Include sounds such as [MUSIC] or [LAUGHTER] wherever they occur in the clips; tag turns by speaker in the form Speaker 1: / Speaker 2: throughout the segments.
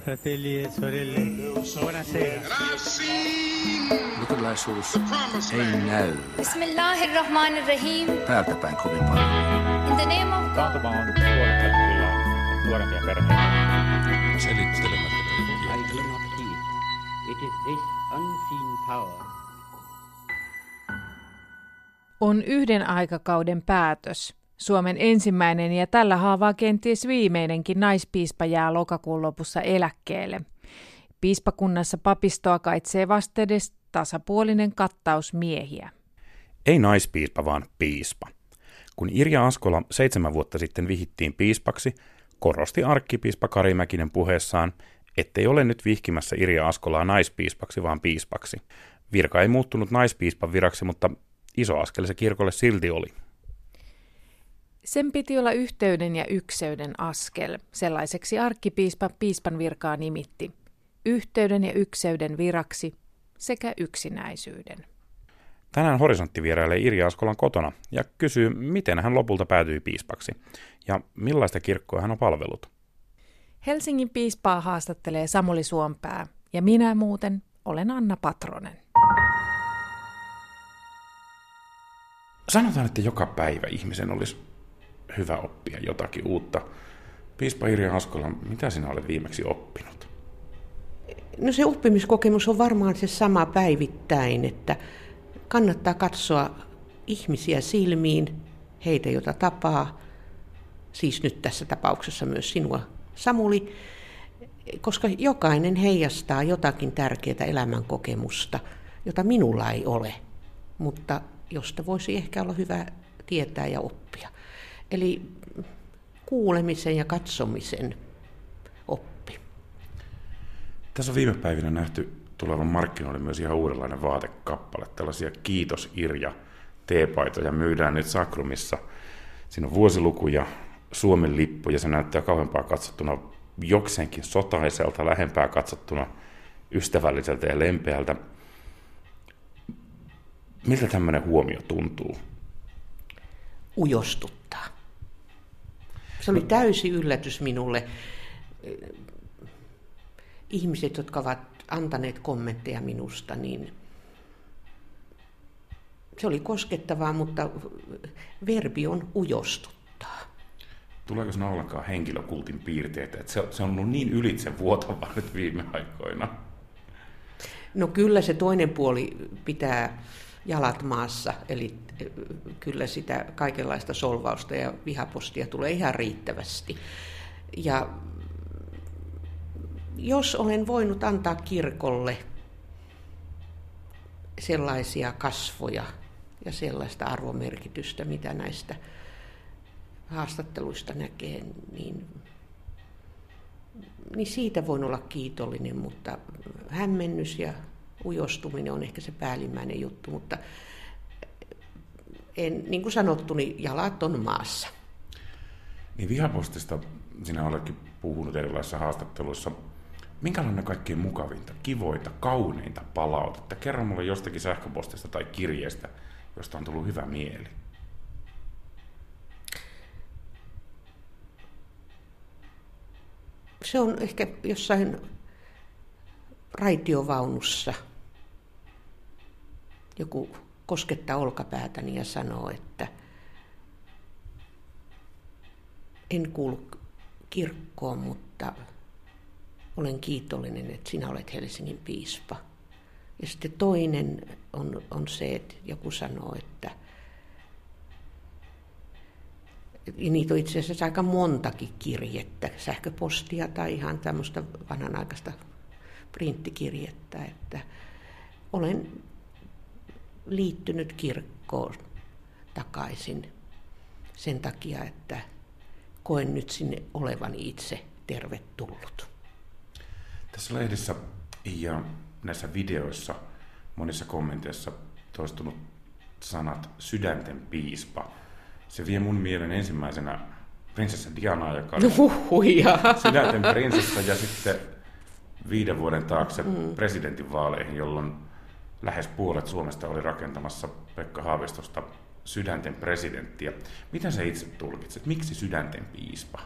Speaker 1: fratelli e sorelle, buonasera.
Speaker 2: Luterilaisuus ei näy
Speaker 3: Bismillahirrahmanirrahim.
Speaker 2: täältä päin kovin paljon.
Speaker 3: In the name of God.
Speaker 4: Taantuma on nuorempia perheitä.
Speaker 2: Selittelemättä
Speaker 5: I do not heed. It is this unseen power
Speaker 6: on yhden aikakauden päätös. Suomen ensimmäinen ja tällä haavaa kenties viimeinenkin naispiispa jää lokakuun lopussa eläkkeelle. Piispakunnassa papistoa kaitsee vastedes tasapuolinen kattaus miehiä.
Speaker 7: Ei naispiispa, vaan piispa. Kun Irja Askola seitsemän vuotta sitten vihittiin piispaksi, korosti arkkipiispa Kari Mäkinen puheessaan, ettei ole nyt vihkimässä Irja Askolaa naispiispaksi, vaan piispaksi. Virka ei muuttunut naispiispan viraksi, mutta iso askel se kirkolle silti oli.
Speaker 6: Sen piti olla yhteyden ja ykseyden askel. Sellaiseksi arkkipiispa piispan virkaa nimitti. Yhteyden ja ykseyden viraksi sekä yksinäisyyden.
Speaker 7: Tänään Horisontti vierailee Irja Askolan kotona ja kysyy, miten hän lopulta päätyi piispaksi ja millaista kirkkoa hän on palvellut.
Speaker 6: Helsingin piispaa haastattelee Samuli Suompää ja minä muuten olen Anna Patronen.
Speaker 7: Sanotaan, että joka päivä ihmisen olisi hyvä oppia jotakin uutta. Piispa Irja Askola, mitä sinä olet viimeksi oppinut?
Speaker 8: No se oppimiskokemus on varmaan se sama päivittäin, että kannattaa katsoa ihmisiä silmiin, heitä, jota tapaa, siis nyt tässä tapauksessa myös sinua, Samuli, koska jokainen heijastaa jotakin tärkeää elämänkokemusta, jota minulla ei ole, mutta josta voisi ehkä olla hyvä tietää ja oppia. Eli kuulemisen ja katsomisen oppi.
Speaker 7: Tässä on viime päivinä nähty tulevan markkinoille myös ihan uudenlainen vaatekappale. Tällaisia kiitos Irja teepaitoja myydään nyt Sakrumissa. Siinä on vuosiluku ja Suomen lippu ja se näyttää kauempaa katsottuna jokseenkin sotaiselta, lähempää katsottuna ystävälliseltä ja lempeältä. Miltä tämmöinen huomio tuntuu?
Speaker 8: Ujostuttaa. Se oli täysi yllätys minulle. Ihmiset, jotka ovat antaneet kommentteja minusta, niin se oli koskettavaa, mutta verbi on ujostuttaa.
Speaker 7: Tuleeko sinä ollenkaan henkilökultin piirteitä? Että se, se on ollut niin ylitse vuotavaa nyt viime aikoina.
Speaker 8: No kyllä se toinen puoli pitää jalat maassa, eli kyllä sitä kaikenlaista solvausta ja vihapostia tulee ihan riittävästi. Ja jos olen voinut antaa kirkolle sellaisia kasvoja ja sellaista arvomerkitystä, mitä näistä haastatteluista näkee, niin, niin siitä voin olla kiitollinen, mutta hämmennys ja ujostuminen on ehkä se päällimmäinen juttu, mutta en, niin kuin sanottu, niin jalat on maassa.
Speaker 7: Niin vihapostista sinä oletkin puhunut erilaisissa haastatteluissa. Minkälainen kaikkein mukavinta, kivoita, kauneinta palautetta? Kerro mulle jostakin sähköpostista tai kirjeestä, josta on tullut hyvä mieli.
Speaker 8: Se on ehkä jossain raitiovaunussa. Joku koskettaa olkapäätäni ja sanoo, että en kuulu kirkkoon, mutta olen kiitollinen, että sinä olet Helsingin piispa. Ja sitten toinen on, on se, että joku sanoo, että ja niitä on itse asiassa aika montakin kirjettä, sähköpostia tai ihan tämmöistä vanhanaikaista printtikirjettä, että olen liittynyt kirkkoon takaisin sen takia, että koen nyt sinne olevani itse tervetullut.
Speaker 7: Tässä lehdessä ja näissä videoissa monissa kommenteissa toistunut sanat sydänten piispa. Se vie mun mielen ensimmäisenä prinsessa Diana, joka on
Speaker 8: Huhhuja.
Speaker 7: sydänten prinsessa, ja sitten viiden vuoden taakse mm. presidentinvaaleihin, jolloin lähes puolet Suomesta oli rakentamassa Pekka Haavistosta sydänten presidenttiä. Miten sä itse tulkitset? Miksi sydänten piispa?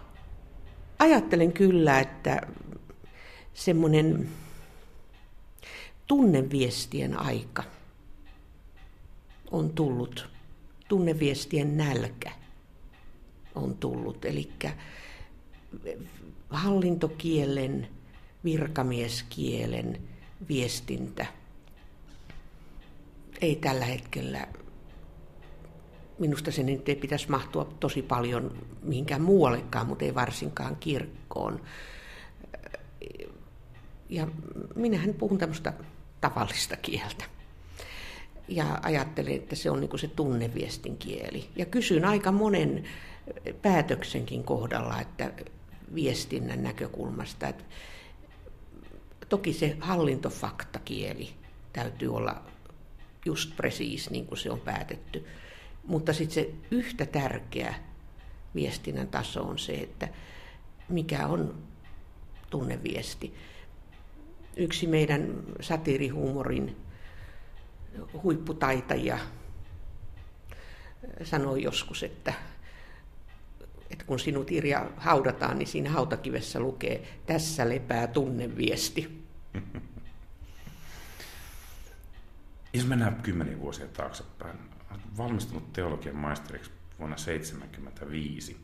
Speaker 8: Ajattelen kyllä, että semmoinen tunneviestien aika on tullut, tunneviestien nälkä on tullut, eli hallintokielen, virkamieskielen viestintä ei tällä hetkellä, minusta se nyt ei pitäisi mahtua tosi paljon mihinkään muuallekaan, mutta ei varsinkaan kirkkoon. Ja minähän puhun tämmöistä tavallista kieltä. Ja ajattelen, että se on niin se tunneviestin kieli. Ja kysyn aika monen päätöksenkin kohdalla, että viestinnän näkökulmasta, että toki se hallintofaktakieli täytyy olla just presiis niin kuin se on päätetty. Mutta sitten se yhtä tärkeä viestinnän taso on se, että mikä on tunneviesti. Yksi meidän satiirihuumorin huipputaitajia sanoi joskus, että, että kun sinut Irja haudataan, niin siinä hautakivessä lukee, tässä lepää tunneviesti. [LAUGHS]
Speaker 7: Jos mennään kymmeniä vuosia taaksepäin, olet valmistunut teologian maisteriksi vuonna 1975,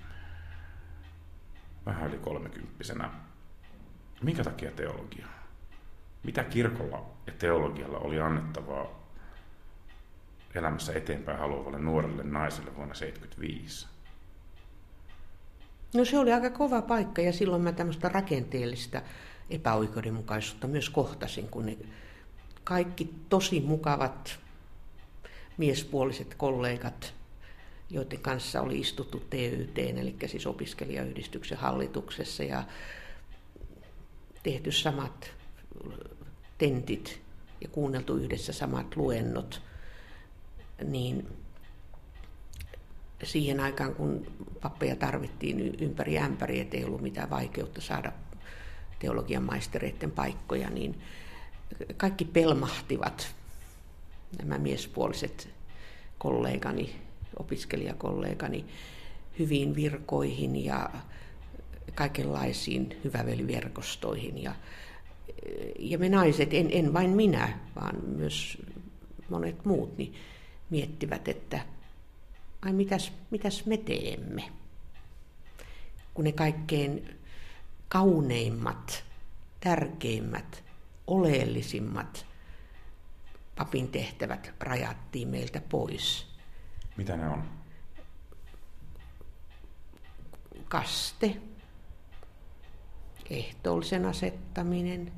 Speaker 7: vähän yli kolmekymppisenä. Minkä takia teologia? Mitä kirkolla ja teologialla oli annettavaa elämässä eteenpäin haluavalle nuorelle naiselle vuonna 1975?
Speaker 8: No se oli aika kova paikka ja silloin mä tämmöistä rakenteellista epäoikeudenmukaisuutta myös kohtasin, kun ne kaikki tosi mukavat miespuoliset kollegat, joiden kanssa oli istuttu TYT, eli siis opiskelijayhdistyksen hallituksessa ja tehty samat tentit ja kuunneltu yhdessä samat luennot, niin siihen aikaan, kun pappeja tarvittiin ympäri ämpäri, ettei ollut mitään vaikeutta saada teologian maistereiden paikkoja, niin kaikki pelmahtivat, nämä miespuoliset kollegani, opiskelijakollegani, hyviin virkoihin ja kaikenlaisiin hyväveliverkostoihin. Ja, ja me naiset, en, en vain minä, vaan myös monet muut, niin miettivät, että ai mitäs, mitäs me teemme, kun ne kaikkein kauneimmat, tärkeimmät oleellisimmat papin tehtävät rajattiin meiltä pois.
Speaker 7: Mitä ne on?
Speaker 8: Kaste, ehtoollisen asettaminen,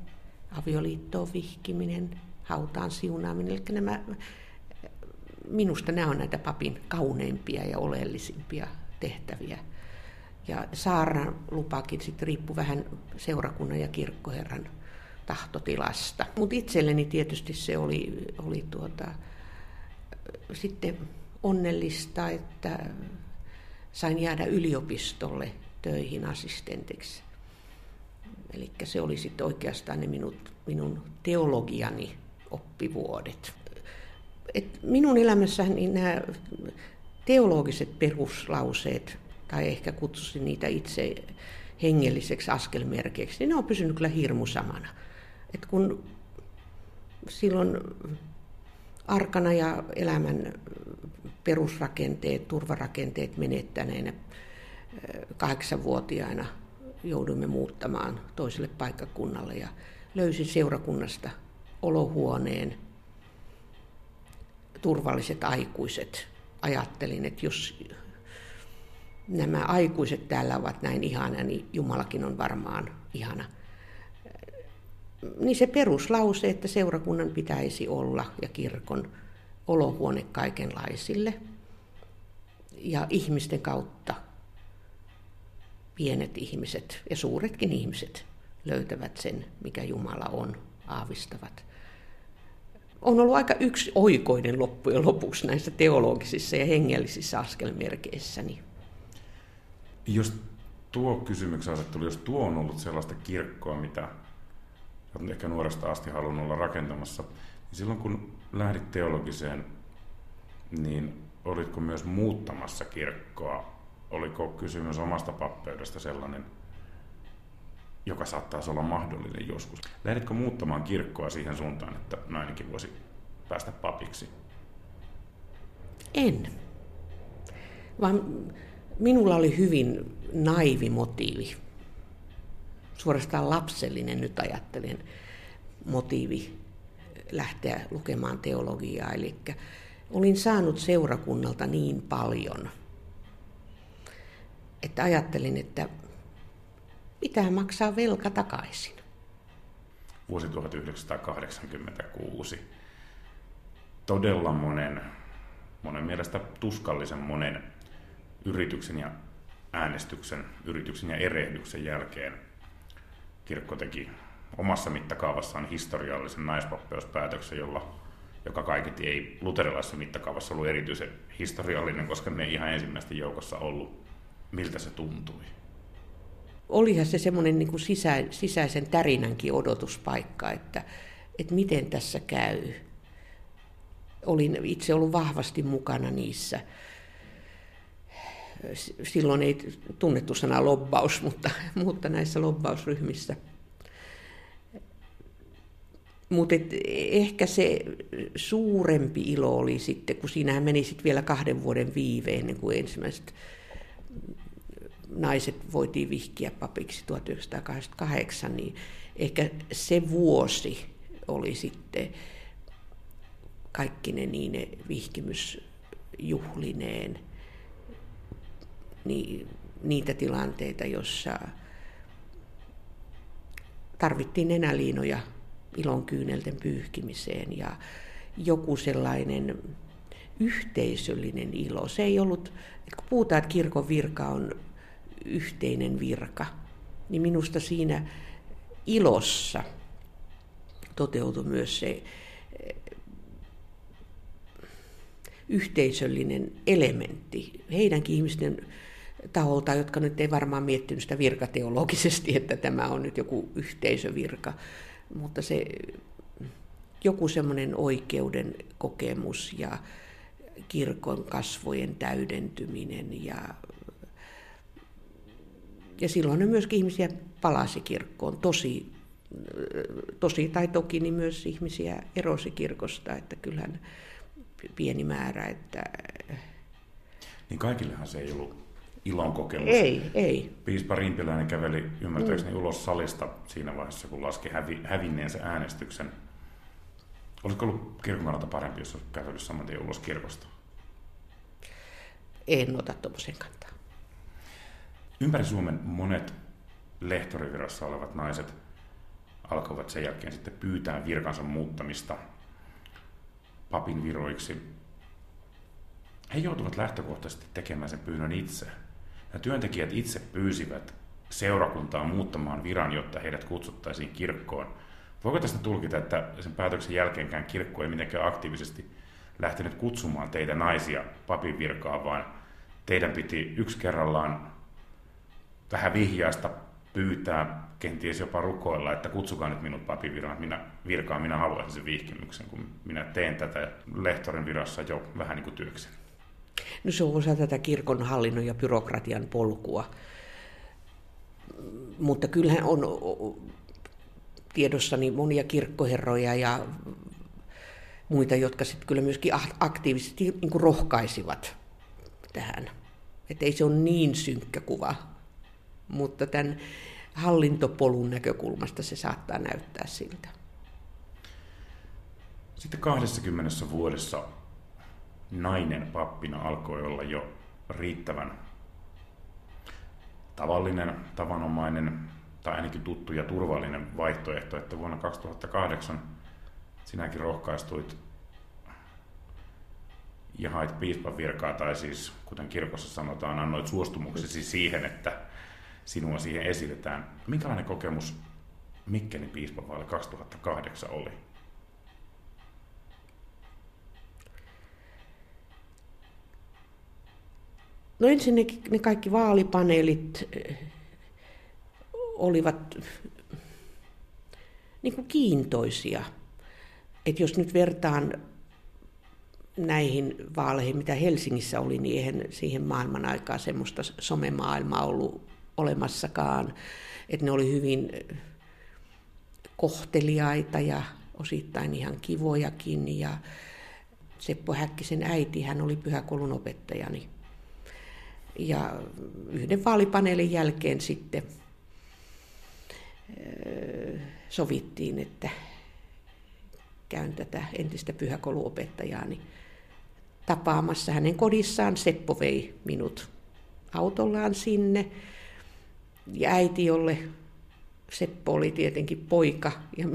Speaker 8: avioliittoon vihkiminen, hautaan siunaaminen. Eli nämä, minusta nämä on näitä papin kauneimpia ja oleellisimpia tehtäviä. Ja saarnan lupakin sitten riippuu vähän seurakunnan ja kirkkoherran tahtotilasta. Mutta itselleni tietysti se oli, oli tuota, sitten onnellista, että sain jäädä yliopistolle töihin assistentiksi. Eli se oli sitten oikeastaan ne minut, minun teologiani oppivuodet. Et minun elämässäni nämä teologiset peruslauseet, tai ehkä kutsusin niitä itse hengelliseksi askelmerkeiksi, niin ne on pysynyt kyllä hirmu samana. Et kun silloin arkana ja elämän perusrakenteet, turvarakenteet menettäneenä kahdeksanvuotiaina jouduimme muuttamaan toiselle paikkakunnalle ja löysin seurakunnasta olohuoneen, turvalliset aikuiset. Ajattelin, että jos nämä aikuiset täällä ovat näin ihana, niin Jumalakin on varmaan ihana niin se peruslause, että seurakunnan pitäisi olla ja kirkon olohuone kaikenlaisille ja ihmisten kautta pienet ihmiset ja suuretkin ihmiset löytävät sen, mikä Jumala on, aavistavat. On ollut aika yksi oikoinen loppujen lopuksi näissä teologisissa ja hengellisissä askelmerkeissäni.
Speaker 7: Jos tuo kysymyksen asettelu, jos tuo on ollut sellaista kirkkoa, mitä olet ehkä nuoresta asti halunnut olla rakentamassa. Niin silloin kun lähdit teologiseen, niin olitko myös muuttamassa kirkkoa? Oliko kysymys omasta pappeudesta sellainen? joka saattaisi olla mahdollinen joskus. Lähdetkö muuttamaan kirkkoa siihen suuntaan, että nainenkin voisi päästä papiksi?
Speaker 8: En. Vaan minulla oli hyvin naivi motiivi. Suorastaan lapsellinen nyt ajattelen motiivi lähteä lukemaan teologiaa. Eli olin saanut seurakunnalta niin paljon, että ajattelin, että pitää maksaa velka takaisin.
Speaker 7: Vuosi 1986. Todella monen, monen mielestä tuskallisen monen yrityksen ja äänestyksen, yrityksen ja erehdyksen jälkeen kirkko teki omassa mittakaavassaan historiallisen naispapeuspäätöksen, jolla, joka kaiketi ei luterilaisessa mittakaavassa ollut erityisen historiallinen, koska me ei ihan ensimmäisten joukossa ollut. Miltä se tuntui?
Speaker 8: Olihan se semmoinen niin sisä, sisäisen tärinänkin odotuspaikka, että, että miten tässä käy. Olin itse ollut vahvasti mukana niissä silloin ei tunnettu sana lobbaus, mutta, mutta näissä lobbausryhmissä. Mutta ehkä se suurempi ilo oli sitten, kun siinähän meni sitten vielä kahden vuoden viiveen, ennen kuin ensimmäiset naiset voitiin vihkiä papiksi 1988, niin ehkä se vuosi oli sitten kaikki ne niin ne vihkimysjuhlineen – niin, niitä tilanteita, jossa tarvittiin nenäliinoja ilonkyynelten pyyhkimiseen ja joku sellainen yhteisöllinen ilo. Se ei ollut, että kun puhutaan, että kirkon virka on yhteinen virka, niin minusta siinä ilossa toteutui myös se yhteisöllinen elementti. Heidänkin ihmisten taholta, jotka nyt ei varmaan miettinyt sitä virkateologisesti, että tämä on nyt joku yhteisövirka, mutta se joku semmoinen oikeuden kokemus ja kirkon kasvojen täydentyminen ja, ja silloin ne myöskin ihmisiä palasi kirkkoon, tosi, tosi tai toki niin myös ihmisiä erosi kirkosta, että kyllähän pieni määrä, että
Speaker 7: niin kaikillehan se ei ollut ilon kokemus.
Speaker 8: Ei, ei.
Speaker 7: Piispa Rimpiläinen käveli ymmärtääkseni mm. ulos salista siinä vaiheessa, kun laski hävi, hävinneensä äänestyksen. Olisiko ollut kirkon parempi, jos olisi kävellyt saman tien ulos kirkosta?
Speaker 8: En ota tuommoisen kantaa.
Speaker 7: Ympäri Suomen monet lehtorivirassa olevat naiset alkoivat sen jälkeen sitten pyytää virkansa muuttamista papin viroiksi. He joutuvat lähtökohtaisesti tekemään sen pyynnön itse – ja työntekijät itse pyysivät seurakuntaa muuttamaan viran, jotta heidät kutsuttaisiin kirkkoon. Voiko tästä tulkita, että sen päätöksen jälkeenkään kirkko ei mitenkään aktiivisesti lähtenyt kutsumaan teitä naisia papin virkaa, vaan teidän piti yksi kerrallaan vähän vihjaista pyytää, kenties jopa rukoilla, että kutsukaa nyt minut papin virkaan, minä, virkaan, minä haluaisin sen vihkimyksen, kun minä teen tätä lehtorin virassa jo vähän niin kuin työkseni.
Speaker 8: No se on osa tätä kirkon hallinnon ja byrokratian polkua. Mutta kyllähän on tiedossani monia kirkkoherroja ja muita, jotka sitten kyllä myöskin aktiivisesti niin rohkaisivat tähän. Että ei se ole niin synkkä kuva, mutta tämän hallintopolun näkökulmasta se saattaa näyttää siltä.
Speaker 7: Sitten 20 vuodessa nainen pappina alkoi olla jo riittävän tavallinen, tavanomainen tai ainakin tuttu ja turvallinen vaihtoehto, että vuonna 2008 sinäkin rohkaistuit ja hait piispan virkaa, tai siis kuten kirkossa sanotaan, annoit suostumuksesi siihen, että sinua siihen esitetään. Minkälainen kokemus Mikkelin piispanvaali 2008 oli?
Speaker 8: No ensinnäkin ne kaikki vaalipaneelit eh, olivat niin kuin kiintoisia. Että jos nyt vertaan näihin vaaleihin, mitä Helsingissä oli, niin eihän siihen maailman aikaa semmoista somemaailmaa ollut olemassakaan. Että ne oli hyvin kohteliaita ja osittain ihan kivojakin. Ja Seppo Häkkisen äiti, hän oli pyhäkoulun opettajani. Ja yhden vaalipaneelin jälkeen sitten sovittiin, että käyn tätä entistä pyhäkouluopettajaani tapaamassa hänen kodissaan. Seppo vei minut autollaan sinne. Ja äiti, jolle Seppo oli tietenkin poika, ja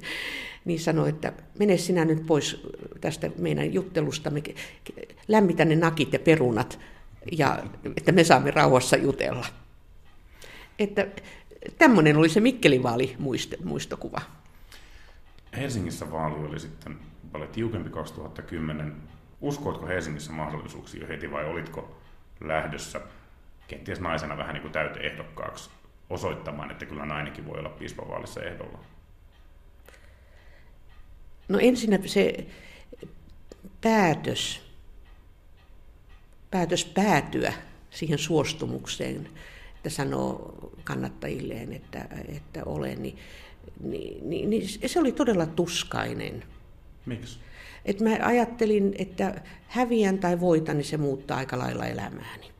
Speaker 8: [LAUGHS] niin sanoi, että mene sinä nyt pois tästä meidän juttelusta, lämmitä ne nakit ja perunat, ja että me saamme rauhassa jutella. Että tämmöinen oli se Mikkelin vaali muistokuva.
Speaker 7: Helsingissä vaali oli sitten paljon tiukempi 2010. Uskoitko Helsingissä mahdollisuuksia jo heti vai olitko lähdössä kenties naisena vähän niin kuin täyteehdokkaaksi osoittamaan, että kyllä nainenkin voi olla piispavaalissa ehdolla?
Speaker 8: No ensin se päätös, päätös päätyä siihen suostumukseen, että sanoo kannattajilleen, että, että olen, niin, niin, niin, niin se oli todella tuskainen.
Speaker 7: Miksi?
Speaker 8: Et mä ajattelin, että häviän tai voitan, niin se muuttaa aika lailla elämääni.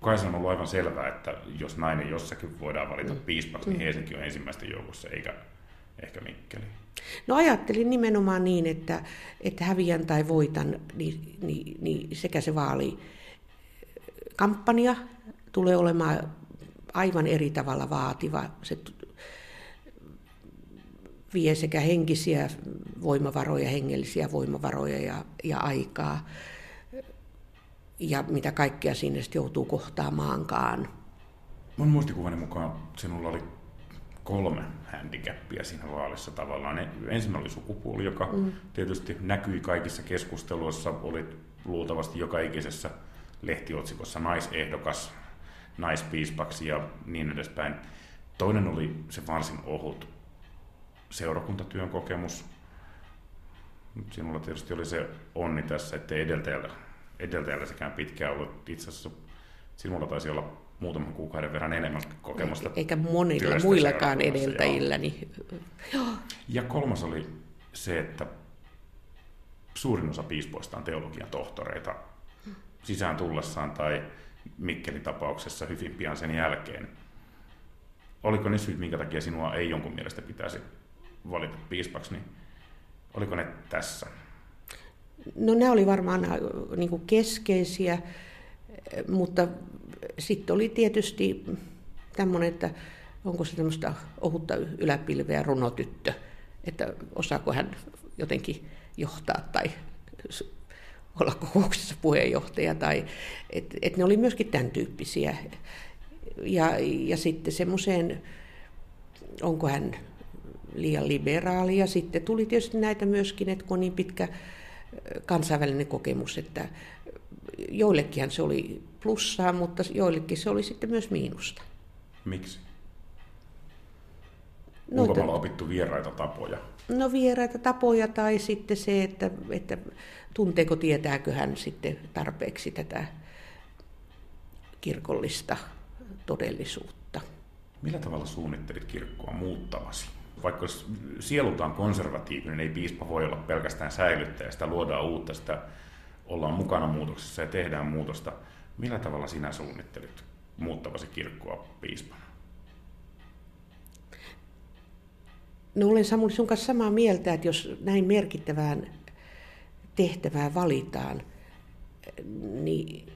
Speaker 7: Kai se on ollut aivan selvää, että jos nainen jossakin voidaan valita mm. piispaksi, niin mm. Helsinki on ensimmäisten joukossa, eikä ehkä Mikkeli.
Speaker 8: No ajattelin nimenomaan niin, että, että häviän tai voitan, niin, niin, niin sekä se vaali kampanja tulee olemaan aivan eri tavalla vaativa. Se vie sekä henkisiä voimavaroja, hengellisiä voimavaroja ja, ja aikaa. Ja mitä kaikkea sinne joutuu kohtaamaankaan.
Speaker 7: Mun muistikuvani mukaan sinulla oli kolme handicappia siinä vaalissa tavallaan. Ensin oli sukupuoli, joka mm. tietysti näkyi kaikissa keskusteluissa, oli luultavasti joka ikisessä lehtiotsikossa naisehdokas, naispiispaksi ja niin edespäin. Toinen oli se varsin ohut seurakuntatyön kokemus. Sinulla tietysti oli se onni tässä, että edeltäjällä, edeltäjällä sekään pitkään ollut. Itse asiassa sinulla taisi olla muutaman kuukauden verran enemmän kokemusta.
Speaker 8: Eikä monilla muillakaan edeltäjillä. Niin...
Speaker 7: Ja kolmas oli se, että suurin osa piispoista on teologian tohtoreita sisään tullessaan tai Mikkelin tapauksessa hyvin pian sen jälkeen. Oliko ne syyt, minkä takia sinua ei jonkun mielestä pitäisi valita piispaksi, niin oliko ne tässä?
Speaker 8: No nämä oli varmaan niin kuin keskeisiä, mutta sitten oli tietysti tämmöinen, että onko se tämmöistä ohutta yläpilveä runotyttö, että osaako hän jotenkin johtaa tai olla kokouksessa puheenjohtaja, tai että et ne oli myöskin tämän tyyppisiä. Ja, ja sitten semmoiseen, onko hän liian liberaali, ja sitten tuli tietysti näitä myöskin, että kun on niin pitkä kansainvälinen kokemus, että joillekin se oli plussaa, mutta joillekin se oli sitten myös miinusta.
Speaker 7: Miksi? No, Ulkomailla opittu vieraita tapoja?
Speaker 8: No vieraita tapoja tai sitten se, että, että tunteeko, tietääkö hän sitten tarpeeksi tätä kirkollista todellisuutta.
Speaker 7: Millä tavalla suunnittelit kirkkoa muuttavasi? Vaikka sielultaan konservatiivinen, ei piispa voi olla pelkästään säilyttäjä, sitä luodaan uutta, sitä ollaan mukana muutoksessa ja tehdään muutosta. Millä tavalla sinä suunnittelit muuttavasi kirkkoa piispana?
Speaker 8: No olen Samuli sun kanssa samaa mieltä, että jos näin merkittävään tehtävään valitaan, niin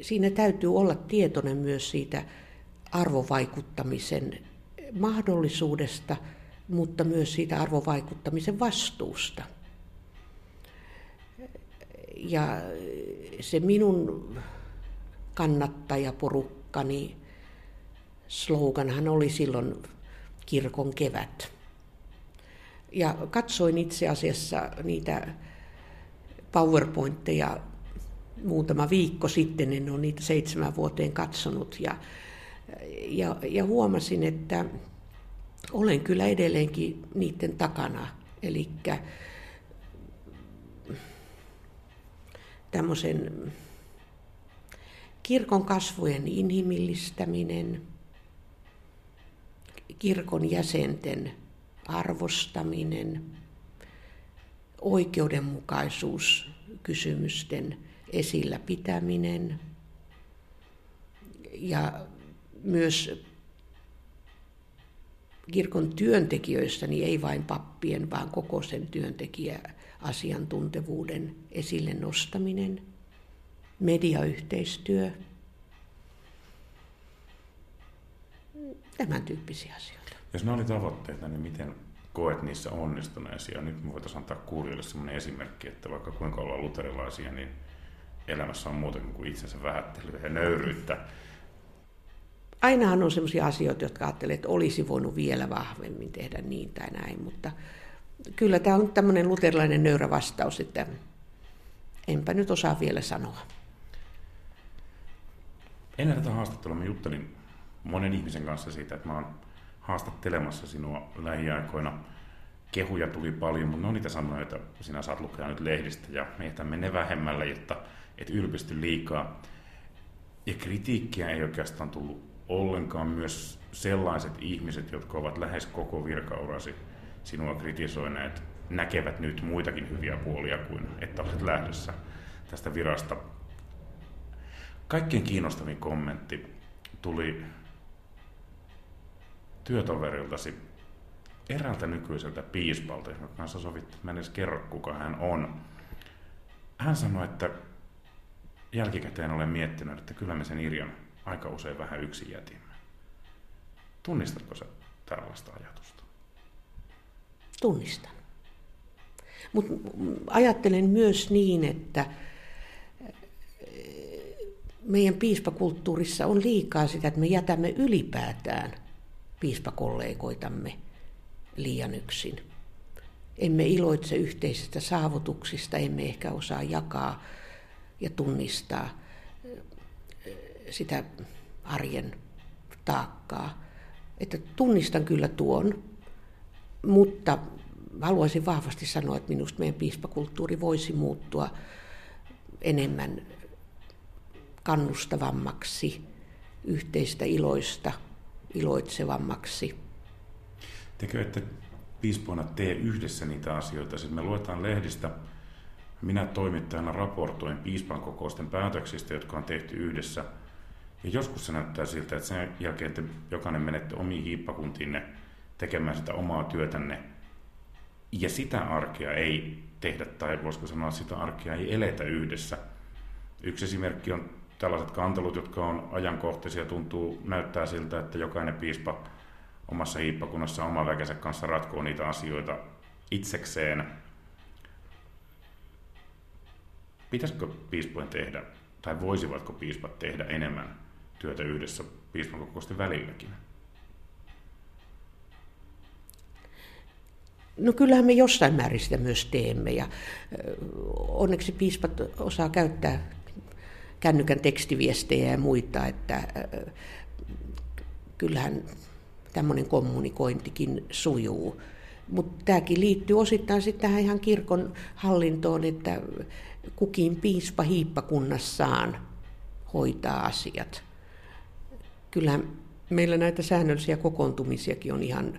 Speaker 8: siinä täytyy olla tietoinen myös siitä arvovaikuttamisen mahdollisuudesta, mutta myös siitä arvovaikuttamisen vastuusta. Ja se minun kannattajaporukkani sloganhan oli silloin kirkon kevät. Ja katsoin itse asiassa niitä PowerPointteja muutama viikko sitten, en ole niitä seitsemän vuoteen katsonut, ja, ja, ja huomasin, että olen kyllä edelleenkin niiden takana. Eli tämmöisen kirkon kasvojen inhimillistäminen, kirkon jäsenten arvostaminen, oikeudenmukaisuuskysymysten esillä pitäminen ja myös kirkon työntekijöistä, niin ei vain pappien, vaan koko sen työntekijäasiantuntevuuden esille nostaminen, mediayhteistyö, tämän tyyppisiä asioita.
Speaker 7: Jos ne oli tavoitteita, niin miten koet niissä onnistuneesi? Ja nyt me voitaisiin antaa kuulijoille sellainen esimerkki, että vaikka kuinka ollaan luterilaisia, niin elämässä on muutakin kuin itsensä vähättelyä ja nöyryyttä.
Speaker 8: Ainahan on sellaisia asioita, jotka ajattelee, että olisi voinut vielä vahvemmin tehdä niin tai näin, mutta kyllä tämä on tämmöinen luterilainen nöyrä vastaus, että enpä nyt osaa vielä sanoa.
Speaker 7: Ennen tätä haastattelua mä juttelin monen ihmisen kanssa siitä, että mä oon haastattelemassa sinua lähiaikoina. Kehuja tuli paljon, mutta ne on niitä sanoja, joita sinä saat lukea nyt lehdistä ja meitä menee vähemmällä, jotta et ylpisty liikaa. Ja kritiikkiä ei oikeastaan tullut ollenkaan myös sellaiset ihmiset, jotka ovat lähes koko virkaurasi sinua kritisoineet, näkevät nyt muitakin hyviä puolia kuin että olet lähdössä tästä virasta. Kaikkein kiinnostavin kommentti tuli työtoveriltasi eräältä nykyiseltä piispalta, jonka kanssa sovit, mä en edes kerro kuka hän on. Hän sanoi, että jälkikäteen olen miettinyt, että kyllä me sen Irjan aika usein vähän yksin jätimme. Tunnistatko sä tällaista ajatusta?
Speaker 8: Tunnistan. Mutta ajattelen myös niin, että meidän piispakulttuurissa on liikaa sitä, että me jätämme ylipäätään piispakollegoitamme liian yksin. Emme iloitse yhteisistä saavutuksista, emme ehkä osaa jakaa ja tunnistaa sitä arjen taakkaa. Että tunnistan kyllä tuon, mutta haluaisin vahvasti sanoa, että minusta meidän piispakulttuuri voisi muuttua enemmän kannustavammaksi, yhteistä iloista iloitsevammaksi.
Speaker 7: Tekö ette piispoina tee yhdessä niitä asioita? Sitten me luetaan lehdistä, minä toimittajana raportoin piispan kokousten päätöksistä, jotka on tehty yhdessä. Ja joskus se näyttää siltä, että sen jälkeen te jokainen menette omiin hiippakuntiinne tekemään sitä omaa työtänne. Ja sitä arkea ei tehdä, tai voisiko sanoa, sitä arkea ei eletä yhdessä. Yksi esimerkki on tällaiset kantelut, jotka on ajankohtaisia, tuntuu, näyttää siltä, että jokainen piispa omassa hiippakunnassa oman väkensä kanssa ratkoo niitä asioita itsekseen. Pitäisikö piispojen tehdä, tai voisivatko piispat tehdä enemmän työtä yhdessä piispan kokousten välilläkin?
Speaker 8: No kyllähän me jossain määrin sitä myös teemme ja onneksi piispat osaa käyttää kännykän tekstiviestejä ja muita, että kyllähän tämmöinen kommunikointikin sujuu. Mutta tämäkin liittyy osittain sitten tähän ihan kirkon hallintoon, että kukin piispa hiippakunnassaan hoitaa asiat. Kyllähän meillä näitä säännöllisiä kokoontumisiakin on ihan,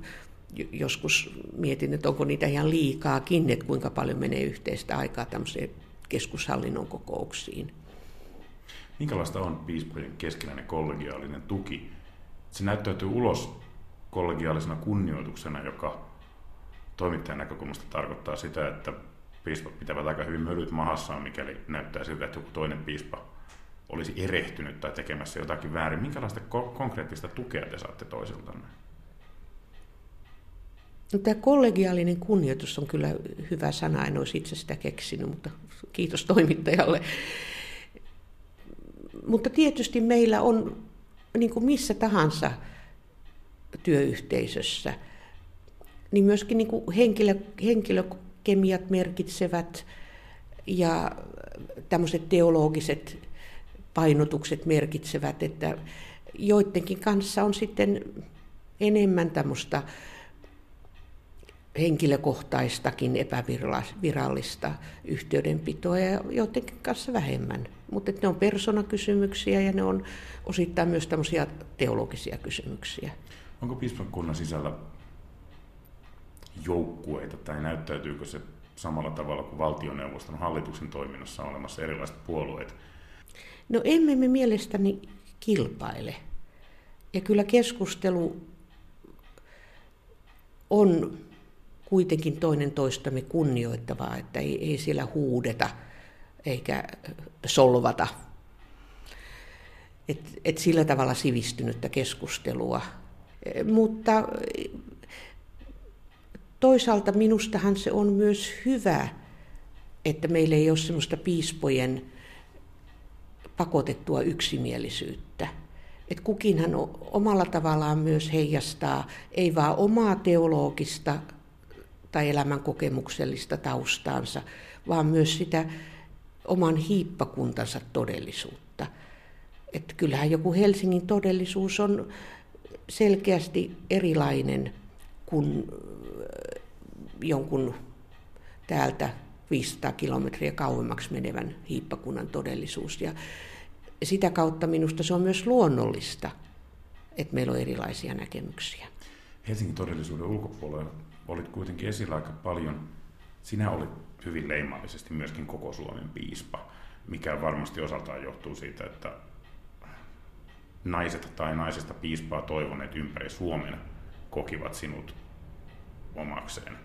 Speaker 8: joskus mietin, että onko niitä ihan liikaakin, että kuinka paljon menee yhteistä aikaa tämmöiseen keskushallinnon kokouksiin.
Speaker 7: Minkälaista on piispojen keskinäinen kollegiaalinen tuki? Se näyttäytyy ulos kollegiaalisena kunnioituksena, joka toimittajan näkökulmasta tarkoittaa sitä, että piispat pitävät aika hyvin mölyt mahassaan, mikäli näyttää siltä, että joku toinen piispa olisi erehtynyt tai tekemässä jotakin väärin. Minkälaista ko- konkreettista tukea te saatte toisiltanne?
Speaker 8: No, tämä kollegiaalinen kunnioitus on kyllä hyvä sana, en olisi itse sitä keksinyt, mutta kiitos toimittajalle. Mutta tietysti meillä on niin kuin missä tahansa työyhteisössä, niin myöskin niin kuin henkilö, henkilökemiat merkitsevät ja tämmöiset teologiset painotukset merkitsevät, että joidenkin kanssa on sitten enemmän tämmöistä henkilökohtaistakin epävirallista yhteydenpitoa ja joidenkin kanssa vähemmän. Mutta ne on persoonakysymyksiä ja ne on osittain myös tämmöisiä teologisia kysymyksiä.
Speaker 7: Onko piispan kunnan sisällä joukkueita tai näyttäytyykö se samalla tavalla kuin valtioneuvoston hallituksen toiminnassa on olemassa erilaiset puolueet?
Speaker 8: No emme me mielestäni kilpaile. Ja kyllä keskustelu on kuitenkin toinen toistamme kunnioittavaa, että ei, ei siellä huudeta eikä solvata. Et, et sillä tavalla sivistynyttä keskustelua. Mutta toisaalta minustahan se on myös hyvä, että meillä ei ole semmoista piispojen pakotettua yksimielisyyttä. Että kukinhan omalla tavallaan myös heijastaa ei vaan omaa teologista tai elämänkokemuksellista taustaansa, vaan myös sitä oman hiippakuntansa todellisuutta. Että kyllähän joku Helsingin todellisuus on selkeästi erilainen kuin äh, jonkun täältä 500 kilometriä kauemmaksi menevän hiippakunnan todellisuus. Ja sitä kautta minusta se on myös luonnollista, että meillä on erilaisia näkemyksiä.
Speaker 7: Helsingin todellisuuden ulkopuolella olit kuitenkin esillä aika paljon. Sinä olit hyvin leimallisesti myöskin koko Suomen piispa, mikä varmasti osaltaan johtuu siitä, että naiset tai naisesta piispaa toivoneet ympäri Suomen kokivat sinut omakseen.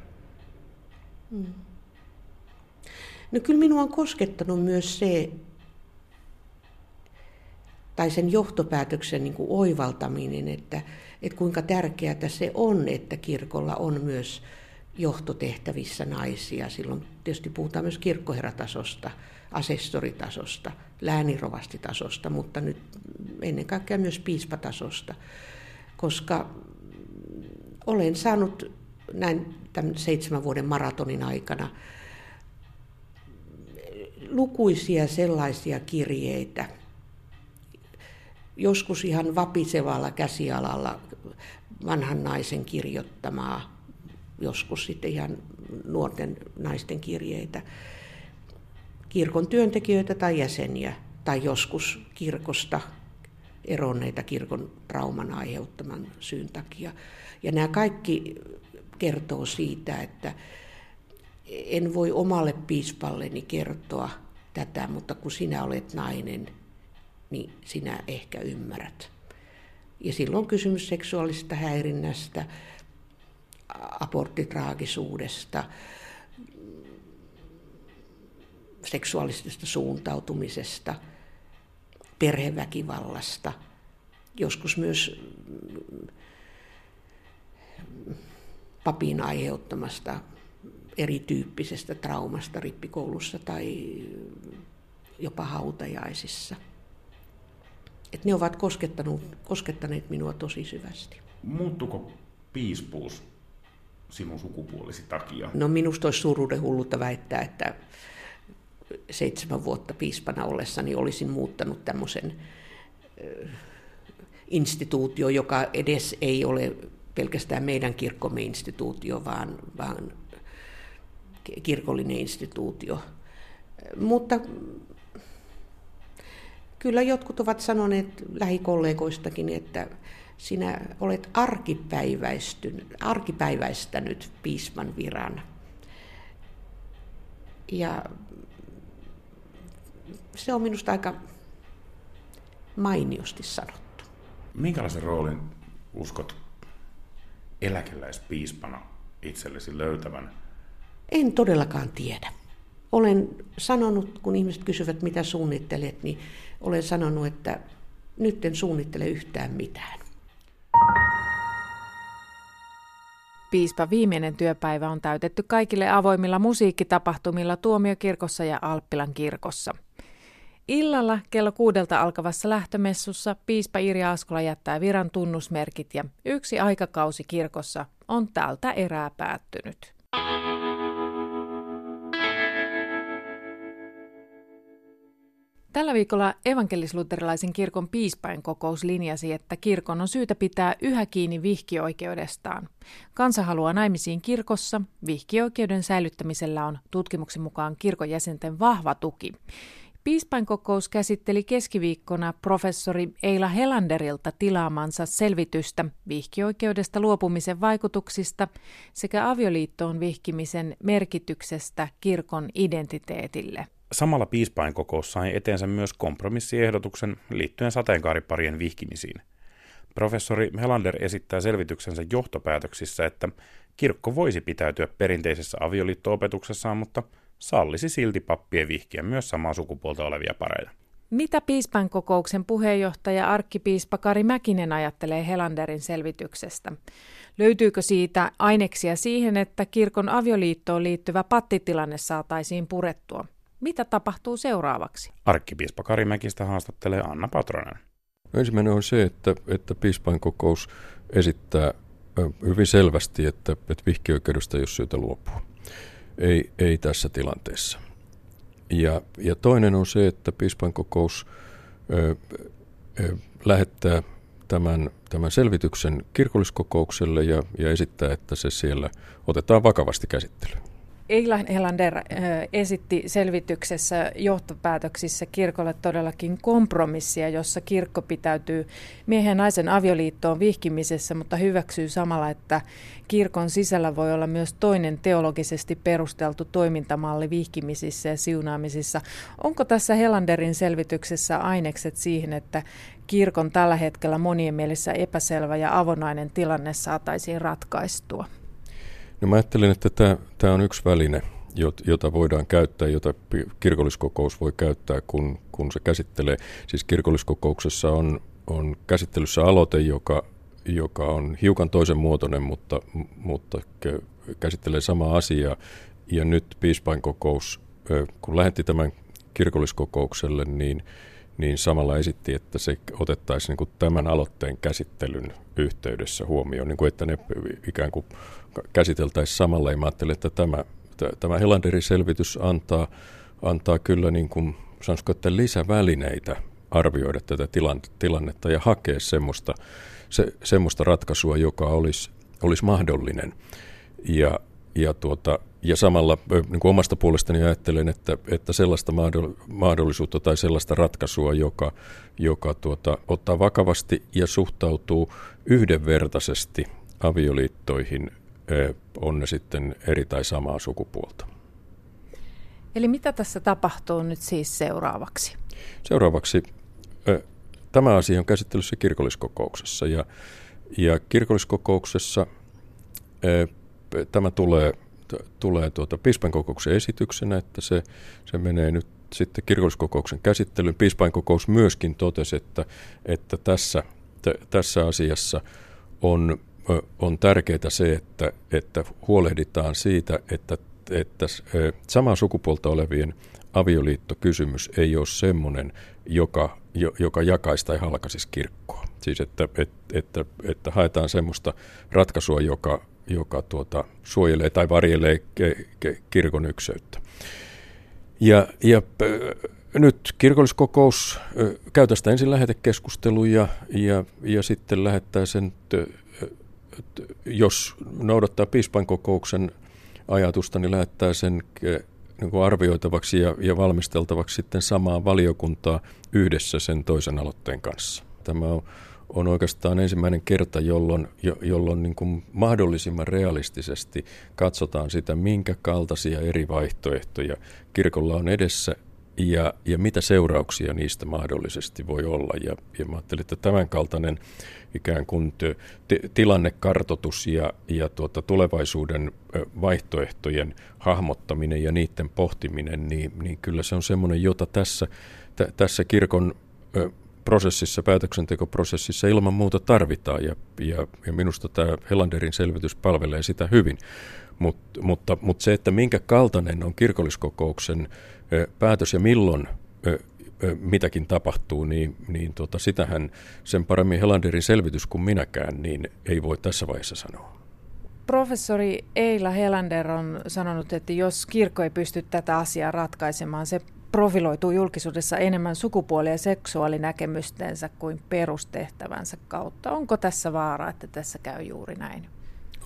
Speaker 7: Hmm.
Speaker 8: No kyllä minua on koskettanut myös se, tai sen johtopäätöksen niin kuin oivaltaminen, että, että kuinka tärkeää se on, että kirkolla on myös johtotehtävissä naisia. Silloin tietysti puhutaan myös kirkkoherratasosta, asessoritasosta, läänirovastitasosta, mutta nyt ennen kaikkea myös piispatasosta, koska olen saanut näin tämän seitsemän vuoden maratonin aikana lukuisia sellaisia kirjeitä, joskus ihan vapisevalla käsialalla vanhan naisen kirjoittamaa, joskus sitten ihan nuorten naisten kirjeitä, kirkon työntekijöitä tai jäseniä, tai joskus kirkosta eronneita kirkon trauman aiheuttaman syyn takia. Ja nämä kaikki kertoo siitä, että en voi omalle piispalleni kertoa tätä, mutta kun sinä olet nainen, niin sinä ehkä ymmärrät. Ja silloin on kysymys seksuaalisesta häirinnästä, aborttitraagisuudesta, seksuaalisesta suuntautumisesta, perheväkivallasta, joskus myös papin aiheuttamasta erityyppisestä traumasta rippikoulussa tai jopa hautajaisissa. Et ne ovat koskettaneet minua tosi syvästi.
Speaker 7: Muuttuko piispuus sinun sukupuolisi takia?
Speaker 8: No minusta olisi suruuden hullutta väittää, että seitsemän vuotta piispana ollessani olisin muuttanut tämmöisen instituutio, joka edes ei ole pelkästään meidän kirkkomme instituutio, vaan, vaan kirkollinen instituutio. Mutta kyllä jotkut ovat sanoneet lähikollegoistakin, että sinä olet arkipäiväistänyt piisman viran. Ja se on minusta aika mainiosti sanottu.
Speaker 7: Minkälaisen roolin uskot eläkeläispiispana itsellesi löytävän?
Speaker 8: En todellakaan tiedä. Olen sanonut, kun ihmiset kysyvät, mitä suunnittelet, niin olen sanonut, että nyt en suunnittele yhtään mitään.
Speaker 6: Piispa viimeinen työpäivä on täytetty kaikille avoimilla musiikkitapahtumilla Tuomiokirkossa ja Alppilan kirkossa. Illalla kello kuudelta alkavassa lähtömessussa piispa Irja Askola jättää viran tunnusmerkit ja yksi aikakausi kirkossa on tältä erää päättynyt. Tällä viikolla evankelisluterilaisen kirkon piispain kokous linjasi, että kirkon on syytä pitää yhä kiinni vihkioikeudestaan. Kansa haluaa naimisiin kirkossa. Vihkioikeuden säilyttämisellä on tutkimuksen mukaan kirkon jäsenten vahva tuki. Piispainkokous käsitteli keskiviikkona professori Eila Helanderilta tilaamansa selvitystä vihkioikeudesta luopumisen vaikutuksista sekä avioliittoon vihkimisen merkityksestä kirkon identiteetille.
Speaker 7: Samalla piispainkokous sai eteensä myös kompromissiehdotuksen liittyen sateenkaariparien vihkimisiin. Professori Helander esittää selvityksensä johtopäätöksissä, että kirkko voisi pitäytyä perinteisessä avioliitto-opetuksessaan, mutta – sallisi silti pappien vihkiä myös samaa sukupuolta olevia pareja.
Speaker 6: Mitä piispan kokouksen puheenjohtaja arkkipiispa Kari Mäkinen ajattelee Helanderin selvityksestä? Löytyykö siitä aineksia siihen, että kirkon avioliittoon liittyvä pattitilanne saataisiin purettua? Mitä tapahtuu seuraavaksi?
Speaker 7: Arkkipiispa Kari Mäkistä haastattelee Anna Patronen.
Speaker 9: Ensimmäinen on se, että, että piispan kokous esittää hyvin selvästi, että, että vihkioikeudesta ei ole syytä luopua ei, ei tässä tilanteessa. Ja, ja toinen on se, että piispan kokous ö, ö, lähettää tämän, tämän selvityksen kirkolliskokoukselle ja, ja esittää, että se siellä otetaan vakavasti käsittelyyn.
Speaker 6: Eila Helander esitti selvityksessä johtopäätöksissä kirkolle todellakin kompromissia, jossa kirkko pitäytyy miehen ja naisen avioliittoon vihkimisessä, mutta hyväksyy samalla, että kirkon sisällä voi olla myös toinen teologisesti perusteltu toimintamalli vihkimisissä ja siunaamisissa. Onko tässä Helanderin selvityksessä ainekset siihen, että kirkon tällä hetkellä monien mielessä epäselvä ja avonainen tilanne saataisiin ratkaistua?
Speaker 9: No mä ajattelen, että tämä, tämä on yksi väline, jota voidaan käyttää, jota kirkolliskokous voi käyttää, kun, kun se käsittelee. Siis kirkolliskokouksessa on, on käsittelyssä aloite, joka, joka on hiukan toisen muotoinen, mutta, mutta käsittelee samaa asiaa. Ja nyt piispainkokous, kun lähetti tämän kirkolliskokoukselle, niin niin samalla esitti, että se otettaisiin niin kuin tämän aloitteen käsittelyn yhteydessä huomioon, niin kuin että ne ikään kuin käsiteltäisiin samalla. Ja mä ajattelin, että tämä, tämä Helanderin selvitys antaa, antaa kyllä niin kuin, sanoisiko, että lisävälineitä arvioida tätä tilannetta ja hakea semmoista, se, semmoista ratkaisua, joka olisi, olisi mahdollinen. Ja, ja, tuota, ja samalla niin kuin omasta puolestani ajattelen, että, että sellaista mahdollisuutta tai sellaista ratkaisua, joka, joka tuota, ottaa vakavasti ja suhtautuu yhdenvertaisesti avioliittoihin, on ne sitten eri tai samaa sukupuolta.
Speaker 6: Eli mitä tässä tapahtuu nyt siis seuraavaksi?
Speaker 9: Seuraavaksi tämä asia on käsittelyssä kirkolliskokouksessa ja, ja kirkolliskokouksessa tämä tulee, tulee tuota piispainkokouksen esityksenä, että se, se menee nyt sitten kirkolliskokouksen käsittelyyn. Piispainkokous myöskin totesi, että, että tässä, t- tässä asiassa on, on tärkeää se, että, että huolehditaan siitä, että, että samaa sukupuolta olevien avioliittokysymys ei ole semmoinen, joka, joka jakaisi tai halkaisisi kirkkoa. Siis että, että, että, että haetaan semmoista ratkaisua, joka, joka tuota, suojelee tai varjelee kirkon ykseyttä. Ja, ja nyt kirkolliskokous käy tästä ensin lähetekeskustelun ja, ja, ja sitten lähettää sen, jos noudattaa piispankokouksen ajatusta, niin lähettää sen niin kuin arvioitavaksi ja, ja valmisteltavaksi sitten samaan valiokuntaa yhdessä sen toisen aloitteen kanssa. Tämä on on oikeastaan ensimmäinen kerta, jolloin, jo, jolloin niin kuin mahdollisimman realistisesti katsotaan sitä, minkä kaltaisia eri vaihtoehtoja kirkolla on edessä ja, ja mitä seurauksia niistä mahdollisesti voi olla. Ja, ja mä ajattelin, että tämän kaltainen ikään kuin t- tilannekartoitus ja, ja tuota tulevaisuuden vaihtoehtojen hahmottaminen ja niiden pohtiminen, niin, niin kyllä se on semmoinen, jota tässä, t- tässä kirkon prosessissa, päätöksentekoprosessissa ilman muuta tarvitaan ja, ja, ja minusta tämä Helanderin selvitys palvelee sitä hyvin. Mut, mutta, mutta se, että minkä kaltainen on kirkolliskokouksen ö, päätös ja milloin ö, ö, mitäkin tapahtuu, niin, niin tota, sitähän sen paremmin Helanderin selvitys kuin minäkään, niin ei voi tässä vaiheessa sanoa.
Speaker 6: Professori Eila Helander on sanonut, että jos kirkko ei pysty tätä asiaa ratkaisemaan, se profiloituu julkisuudessa enemmän sukupuoli- ja seksuaalinäkemystensä kuin perustehtävänsä kautta. Onko tässä vaara, että tässä käy juuri näin?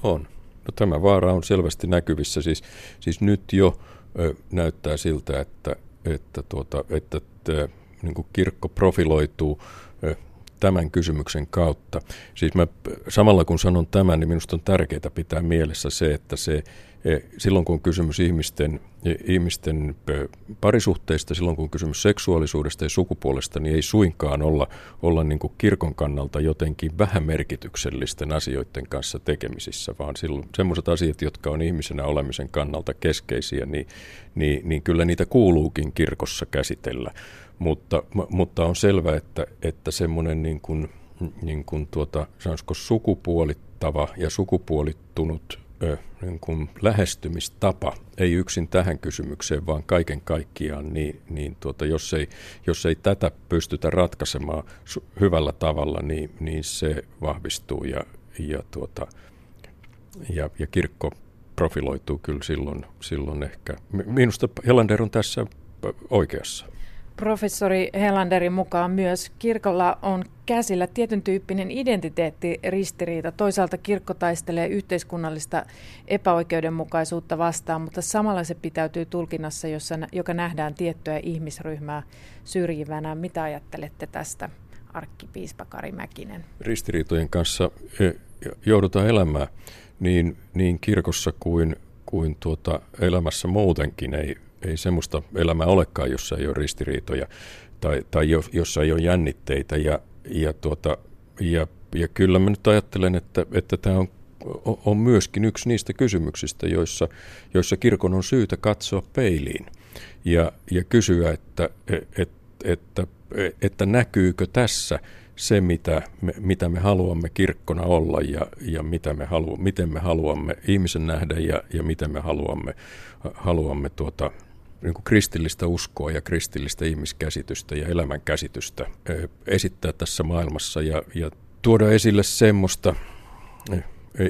Speaker 9: On. No, tämä vaara on selvästi näkyvissä. Siis, siis nyt jo ö, näyttää siltä, että, että, tuota, että, että niin kuin kirkko profiloituu ö, tämän kysymyksen kautta. Siis mä, samalla kun sanon tämän, niin minusta on tärkeää pitää mielessä se, että se silloin kun on kysymys ihmisten, e, ihmisten parisuhteista, silloin kun on kysymys seksuaalisuudesta ja sukupuolesta, niin ei suinkaan olla, olla niin kuin kirkon kannalta jotenkin vähän merkityksellisten asioiden kanssa tekemisissä, vaan silloin sellaiset asiat, jotka on ihmisenä olemisen kannalta keskeisiä, niin, niin, niin kyllä niitä kuuluukin kirkossa käsitellä. Mutta, mutta on selvä, että, että semmoinen niin kuin, niin kuin tuota, sukupuolittava ja sukupuolittunut niin kuin lähestymistapa, ei yksin tähän kysymykseen, vaan kaiken kaikkiaan, niin, niin tuota, jos, ei, jos ei tätä pystytä ratkaisemaan hyvällä tavalla, niin, niin se vahvistuu ja, ja, tuota, ja, ja kirkko profiloituu kyllä silloin, silloin ehkä. Minusta Helander on tässä oikeassa.
Speaker 6: Professori Helanderin mukaan myös kirkolla on käsillä tietyn tyyppinen identiteettiristiriita. Toisaalta kirkko taistelee yhteiskunnallista epäoikeudenmukaisuutta vastaan, mutta samalla se pitäytyy tulkinnassa, jossa, joka nähdään tiettyä ihmisryhmää syrjivänä. Mitä ajattelette tästä, arkkipiispa Kari Mäkinen?
Speaker 9: Ristiriitojen kanssa e, joudutaan elämään niin, niin kirkossa kuin, kuin tuota elämässä muutenkin. Ei, ei semmoista elämää olekaan, jossa ei ole ristiriitoja tai, tai jossa ei ole jännitteitä. Ja, ja, tuota, ja, ja kyllä mä nyt ajattelen, että, että tämä on, on myöskin yksi niistä kysymyksistä, joissa, joissa kirkon on syytä katsoa peiliin ja, ja kysyä, että, että, että, että näkyykö tässä se, mitä me, mitä me haluamme kirkkona olla ja, ja mitä me halu, miten me haluamme ihmisen nähdä ja, ja miten me haluamme, haluamme tuota, niin kuin kristillistä uskoa ja kristillistä ihmiskäsitystä ja elämänkäsitystä esittää tässä maailmassa ja, ja tuoda esille semmoista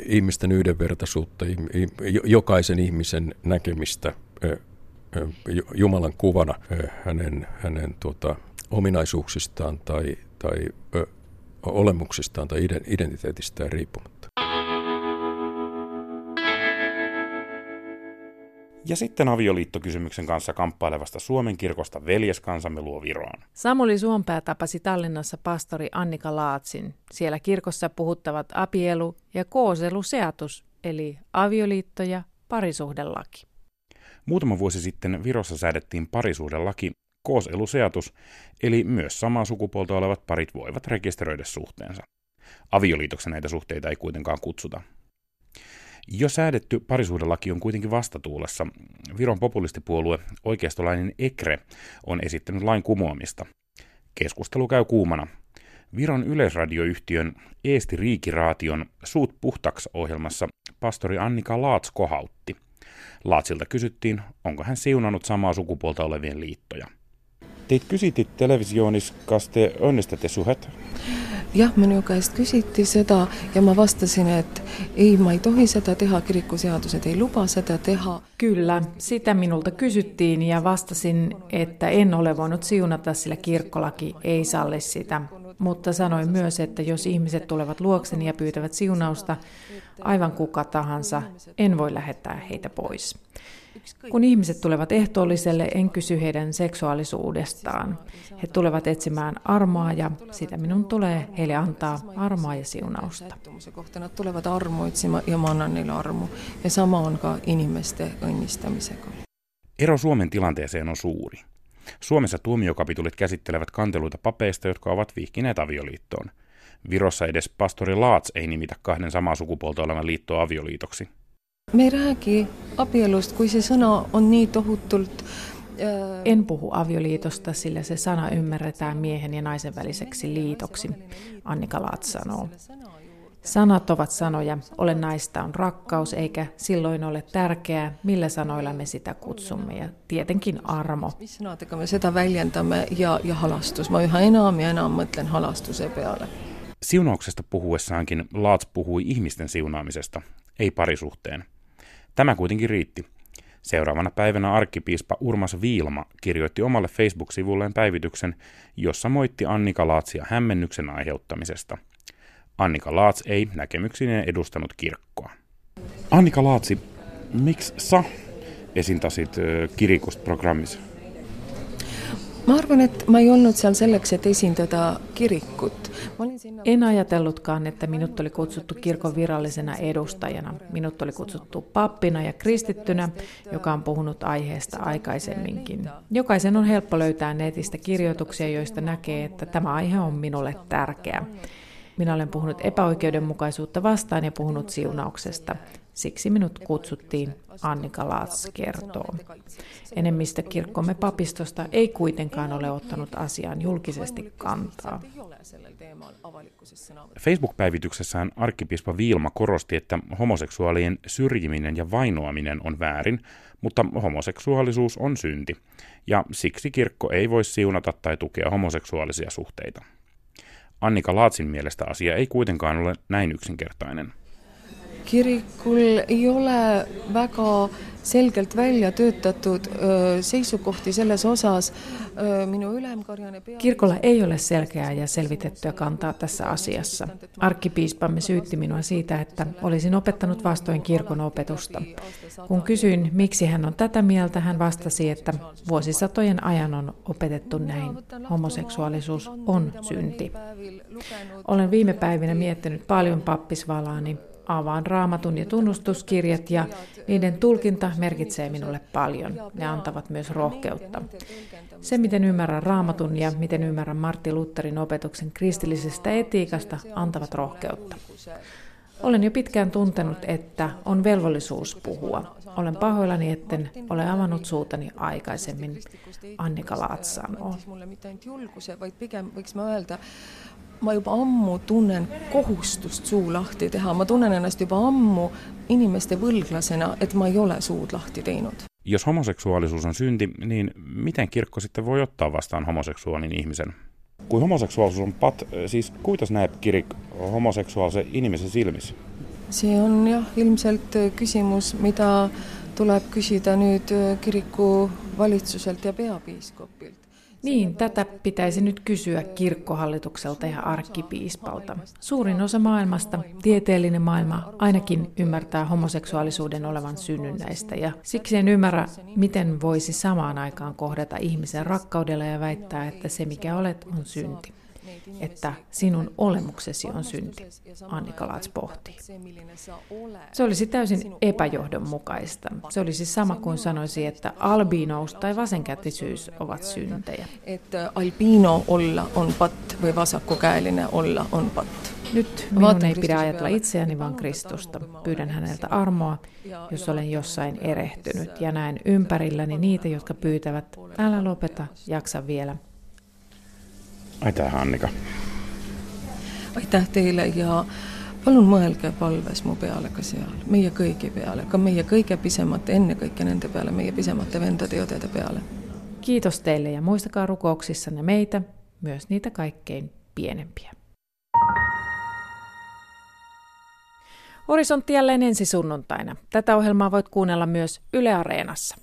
Speaker 9: ihmisten yhdenvertaisuutta, jokaisen ihmisen näkemistä Jumalan kuvana hänen, hänen tuota, ominaisuuksistaan tai, tai olemuksistaan tai identiteetistään riippumatta.
Speaker 7: Ja sitten avioliittokysymyksen kanssa kamppailevasta Suomen kirkosta veljeskansamme luo Viroon.
Speaker 6: Samuli Suompää tapasi Tallinnassa pastori Annika Laatsin. Siellä kirkossa puhuttavat apielu- ja kooseluseatus, eli avioliitto ja parisuhdelaki.
Speaker 7: Muutama vuosi sitten Virossa säädettiin parisuhdelaki, kooseluseatus, eli myös samaa sukupuolta olevat parit voivat rekisteröidä suhteensa. Avioliitoksen näitä suhteita ei kuitenkaan kutsuta. Jo säädetty parisuhdelaki on kuitenkin vastatuulessa. Viron populistipuolue oikeistolainen EKRE on esittänyt lain kumoamista. Keskustelu käy kuumana. Viron yleisradioyhtiön Eesti Riikiraation Suut puhtaks ohjelmassa pastori Annika Laats kohautti. Laatsilta kysyttiin, onko hän siunannut samaa sukupuolta olevien liittoja. Teit kysytit televisioonis, kas te õnnestate suhet?
Speaker 10: jah, minu käest küsiti seda ja ma vastasin, et ei, ma ei tohi seda teha, kirikuseadused ei luba seda teha.
Speaker 6: Kyllä, sitä minulta kysyttiin ja vastasin, että en ole voinut siunata, sillä kirkkolaki ei salli sitä. Mutta sanoin myös, että jos ihmiset tulevat luokseni ja pyytävät siunausta, aivan kuka tahansa, en voi lähettää heitä pois. Kun ihmiset tulevat ehtoolliselle, en kysy heidän seksuaalisuudestaan. He tulevat etsimään armoa ja sitä minun tulee heille antaa armoa ja siunausta.
Speaker 10: Nad tulevat armo otsima ja ma annan neile armu. Ja sama on ka inimeste õnnistamisega.
Speaker 7: Ero Suomen tilanteeseen on suuri. Suomessa tuomiokapitulit käsittelevät kanteluita papeista, jotka ovat vihkineet avioliittoon. Virossa edes pastori Laats ei nimitä kahden samaa sukupuolta olevan liittoa avioliitoksi.
Speaker 10: Me ei räägi abielust, kui see sõna on nii tohutult
Speaker 6: äh, en puhu avioliitosta, sillä se sana ymmärretään miehen ja naisen väliseksi liitoksi, Annika Laat sanoo. Sanat ovat sanoja, olennaista on rakkaus, eikä silloin ole tärkeää, millä sanoilla me sitä kutsumme, ja tietenkin armo.
Speaker 10: Sõnadega me seda väljendame ja, ja halastus. Ma yhä enam ja enam mõtlen halastuse peale.
Speaker 7: Siunauksesta puhuessaankin Laats puhui ihmisten siunaamisesta, ei parisuhteen. Tämä kuitenkin riitti. Seuraavana päivänä arkkipiispa Urmas Viilma kirjoitti omalle Facebook-sivulleen päivityksen, jossa moitti Annika Laatsia hämmennyksen aiheuttamisesta. Annika Laats ei näkemyksineen edustanut kirkkoa. Annika Laatsi, miksi sä esintasid kirikust programmissa?
Speaker 10: Ma arvan, et ma ei olnud seal selleks, et esindada kirikut.
Speaker 6: En ajatellutkaan, että minut oli kutsuttu kirkon virallisena edustajana. Minut oli kutsuttu pappina ja kristittynä, joka on puhunut aiheesta aikaisemminkin. Jokaisen on helppo löytää netistä kirjoituksia, joista näkee, että tämä aihe on minulle tärkeä. Minä olen puhunut epäoikeudenmukaisuutta vastaan ja puhunut siunauksesta. Siksi minut kutsuttiin, Annika Laats kertoo. Enemmistö kirkkomme papistosta ei kuitenkaan ole ottanut asiaan julkisesti kantaa.
Speaker 7: Facebook-päivityksessään arkkipiispa Viilma korosti, että homoseksuaalien syrjiminen ja vainoaminen on väärin, mutta homoseksuaalisuus on synti, ja siksi kirkko ei voi siunata tai tukea homoseksuaalisia suhteita. Annika Laatsin mielestä asia ei kuitenkaan ole näin yksinkertainen.
Speaker 10: Kirikul ei ole väga selgelt välja töötatud öö, seisukohti selles osas. Öö, minu ülemkarjane pea...
Speaker 6: Kirkolla ei ole selkeää ja selvitettyä kantaa tässä asiassa. Arkkipiispamme syytti minua siitä, että olisin opettanut vastoin kirkon opetusta. Kun kysyin, miksi hän on tätä mieltä, hän vastasi, että vuosisatojen ajan on opetettu näin. Homoseksuaalisuus on synti. Olen viime päivinä miettinyt paljon pappisvalaani avaan raamatun ja tunnustuskirjat ja niiden tulkinta merkitsee minulle paljon. Ne antavat myös rohkeutta. Se, miten ymmärrän raamatun ja miten ymmärrän Martti Lutherin opetuksen kristillisestä etiikasta, antavat rohkeutta. Olen jo pitkään tuntenut, että on velvollisuus puhua. Olen pahoillani, etten ole avannut suutani aikaisemmin, Annika Laat
Speaker 10: ma juba ammu tunnen kohustust suu lahti teha, ma tunnen ennast juba ammu inimeste võlglasena, et ma ei ole suud lahti teinud.
Speaker 7: Jos homoseksuaalisuus on synti, niin miten kirkko sitten voi ottaa vastaan homoseksuaalin ihmisen? Kui homoseksuaalisuus on pat, siis kuidas näeb kirik homoseksuaalse inimese silmissä?
Speaker 10: see on jah, ilmselt küsimus, mida tuleb küsida nüüd kiriku valitsuselt ja peapiiskopilt
Speaker 6: Niin, tätä pitäisi nyt kysyä kirkkohallitukselta ja arkkipiispalta. Suurin osa maailmasta, tieteellinen maailma, ainakin ymmärtää homoseksuaalisuuden olevan synnynnäistä ja siksi en ymmärrä, miten voisi samaan aikaan kohdata ihmisen rakkaudella ja väittää, että se mikä olet on synti että sinun olemuksesi on synti, Annika Laats pohtii. Se olisi täysin epäjohdonmukaista. Se olisi sama kuin sanoisi, että albinous tai vasenkätisyys ovat syntejä.
Speaker 10: Että albino olla on pat vai vasakokäelinen olla on pat.
Speaker 6: Nyt minun ei pidä ajatella itseäni, vaan Kristusta. Pyydän häneltä armoa, jos olen jossain erehtynyt, ja näen ympärilläni niitä, jotka pyytävät, älä lopeta, jaksa vielä,
Speaker 7: aitäh, Annika!
Speaker 10: aitäh teile ja palun mõelge palves mu peale ka seal, meie kõigi peale, ka meie kõige pisemate, ennekõike nende peale, meie pisemate vendade ja õdede peale.
Speaker 6: Kiitos teille ja muistakaa rukouksissanne meitä, myös niitä kaikkein pienempiä. Horisontti jälleen ensi sunnuntaina. Tätä ohjelmaa voit kuunnella myös Yle Areenassa.